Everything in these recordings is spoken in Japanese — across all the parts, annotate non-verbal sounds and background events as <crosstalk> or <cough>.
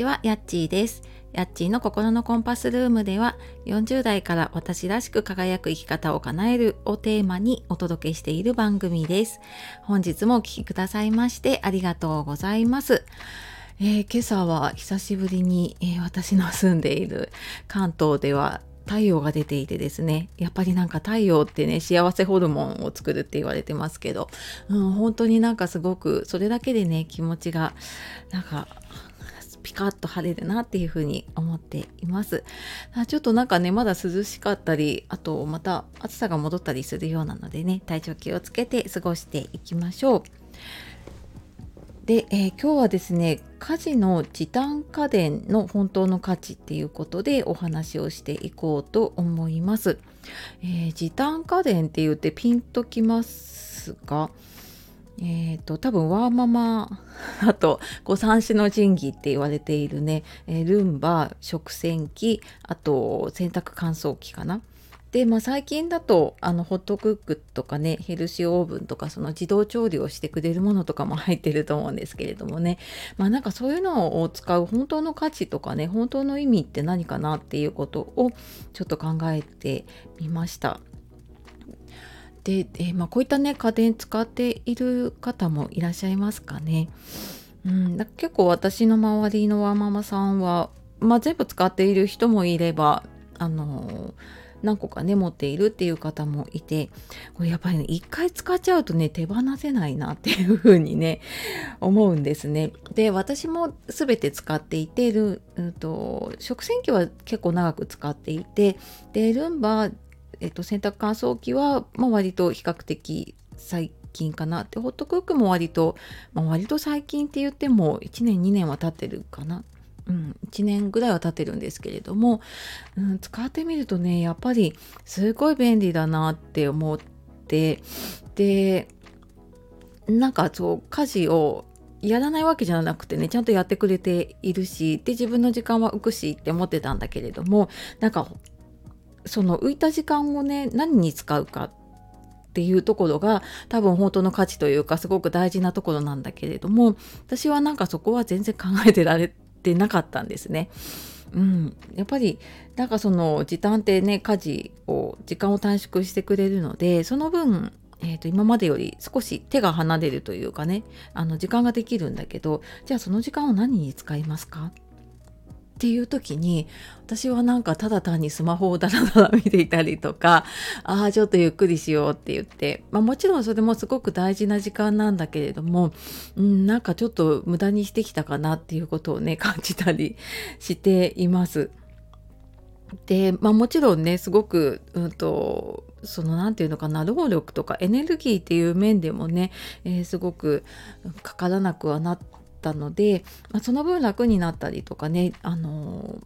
ちは、やっちーです。やっちーの心のコンパスルームでは、40代から私らしく輝く生き方を叶えるをテーマにお届けしている番組です。本日もお聴きくださいましてありがとうございます。えー、今朝は久しぶりに、えー、私の住んでいる関東では太陽が出ていてですねやっぱりなんか太陽ってね幸せホルモンを作るって言われてますけど、うん、本当になんかすごくそれだけでね気持ちがなんかピカッと晴れるなっていうふうに思っています。ちょっとなんかねまだ涼しかったりあとまた暑さが戻ったりするようなのでね体調気をつけて過ごしていきましょう。で、えー、今日はですね家事の時短家電の本当の価値っていうことでお話をしていこうと思います、えー、時短家電って言ってピンときますがえーと、多分ワーママ <laughs> あとこう三種の神器って言われているね、えー、ルンバ食洗機あと洗濯乾燥機かな。で、まあ、最近だとあのホットクックとかねヘルシーオーブンとかその自動調理をしてくれるものとかも入ってると思うんですけれどもねまあなんかそういうのを使う本当の価値とかね本当の意味って何かなっていうことをちょっと考えてみました。で、えー、まあ、こういったね家電使っている方もいらっしゃいますかね。うん、だ結構私の周りのワーママさんは、まあ、全部使っている人もいればあの何個かね持っているっていう方もいてこれやっぱりね一回使っちゃうとね手放せないなっていう風にね思うんですね。で私も全て使っていてる、うんと食洗機は結構長く使っていてでルンバえっと、洗濯乾燥機は、まあ、割と比較的最近かなってホットクックも割と、まあ、割と最近って言っても1年2年は経ってるかな。うん、1年ぐらいは経ってるんですけれども、うん、使ってみるとねやっぱりすごい便利だなって思ってでなんかそう家事をやらないわけじゃなくてねちゃんとやってくれているしで自分の時間は浮くしって思ってたんだけれどもなんかその浮いた時間をね何に使うかっていうところが多分本当の価値というかすごく大事なところなんだけれども私はなんかそこは全然考えてられてなかったんですね。うん、やっぱりなんかその時短ってね家事を時間を短縮してくれるのでその分えー、と今までより少し手が離れるというかねあの時間ができるんだけどじゃあその時間を何に使いますか？っていう時に私はなんかただ単にスマホをダラダラ見ていたりとかああちょっとゆっくりしようって言って、まあ、もちろんそれもすごく大事な時間なんだけれども、うん、なんかちょっと無駄にしてきたかなっていうことをね <laughs> 感じたりしています。で、まあ、もちろんねすごく、うんと、その何て言うのかな労力とかエネルギーっていう面でもね、えー、すごくかからなくはなったので、まあ、その分楽になったりとかねあの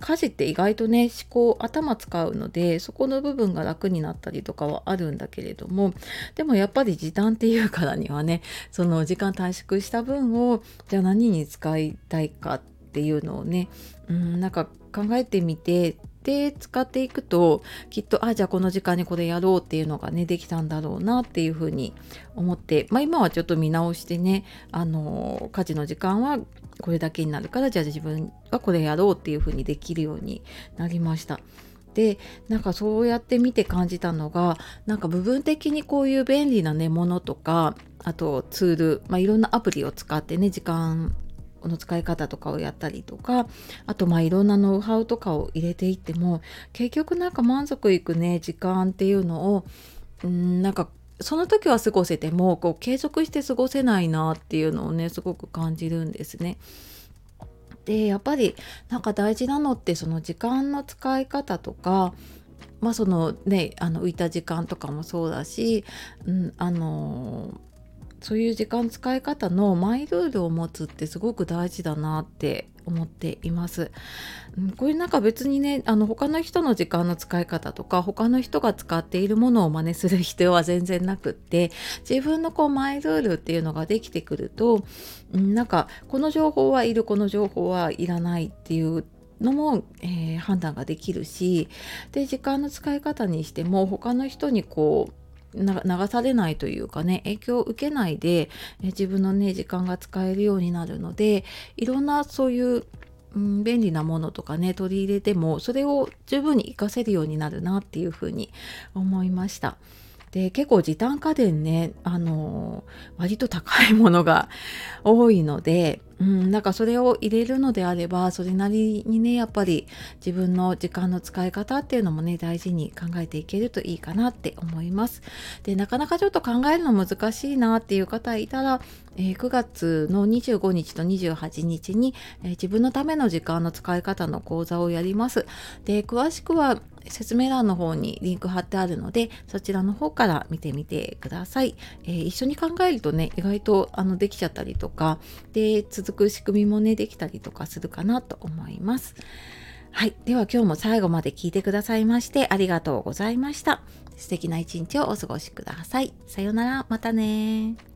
家事って意外とね思考頭使うのでそこの部分が楽になったりとかはあるんだけれどもでもやっぱり時短っていうからにはねその時間短縮した分をじゃあ何に使いたいかっていうのをねうんなんか考えてみてで使っていくときっとあじゃあこの時間にこれやろうっていうのがねできたんだろうなっていうふうに思って、まあ、今はちょっと見直してねあの家事の時間はこれだけになるからじゃあ自分はこれやろうっていうふうにできるようになりました。でなんかそうやって見て感じたのがなんか部分的にこういう便利なねものとかあとツール、まあ、いろんなアプリを使ってね時間の使い方とかをやったりとかあとまあいろんなノウハウとかを入れていっても結局なんか満足いくね時間っていうのをうんなんかその時は過ごせてもこう継続して過ごせないなっていうのをねすごく感じるんですね。でやっぱりなんか大事なのってその時間の使い方とかまあそのねあの浮いた時間とかもそうだし、うん、あのそういう時間使い方のマイルールを持つってすごく大事だなって思っています。これなんか別にねあの他の人の時間の使い方とか他の人が使っているものを真似する必要は全然なくって自分のこうマイルールっていうのができてくるとなんかこの情報はいるこの情報はいらないっていうのも、えー、判断ができるしで時間の使い方にしても他の人にこう流されないというかね影響を受けないで、え自分のね時間が使えるようになるのでいろんなそういううん、便利なものとかね取り入れてもそれを十分に活かせるようになるなっていうふうに思いました。で結構時短家電ねあの割と高いものが多いので、うん、なんかそれを入れるのであればそれなりにねやっぱり自分の時間の使い方っていうのもね大事に考えていけるといいかなって思います。でなかなかちょっと考えるの難しいなっていう方いたら、えー、9月の25日と28日に、えー、自分のための時間の使い方の講座をやります。で詳しくは説明欄の方にリンク貼ってあるのでそちらの方から見てみてください、えー、一緒に考えるとね意外とあのできちゃったりとかで続く仕組みもねできたりとかするかなと思いますはい。では今日も最後まで聞いてくださいましてありがとうございました。素敵な一日をお過ごしください。さようなら。またね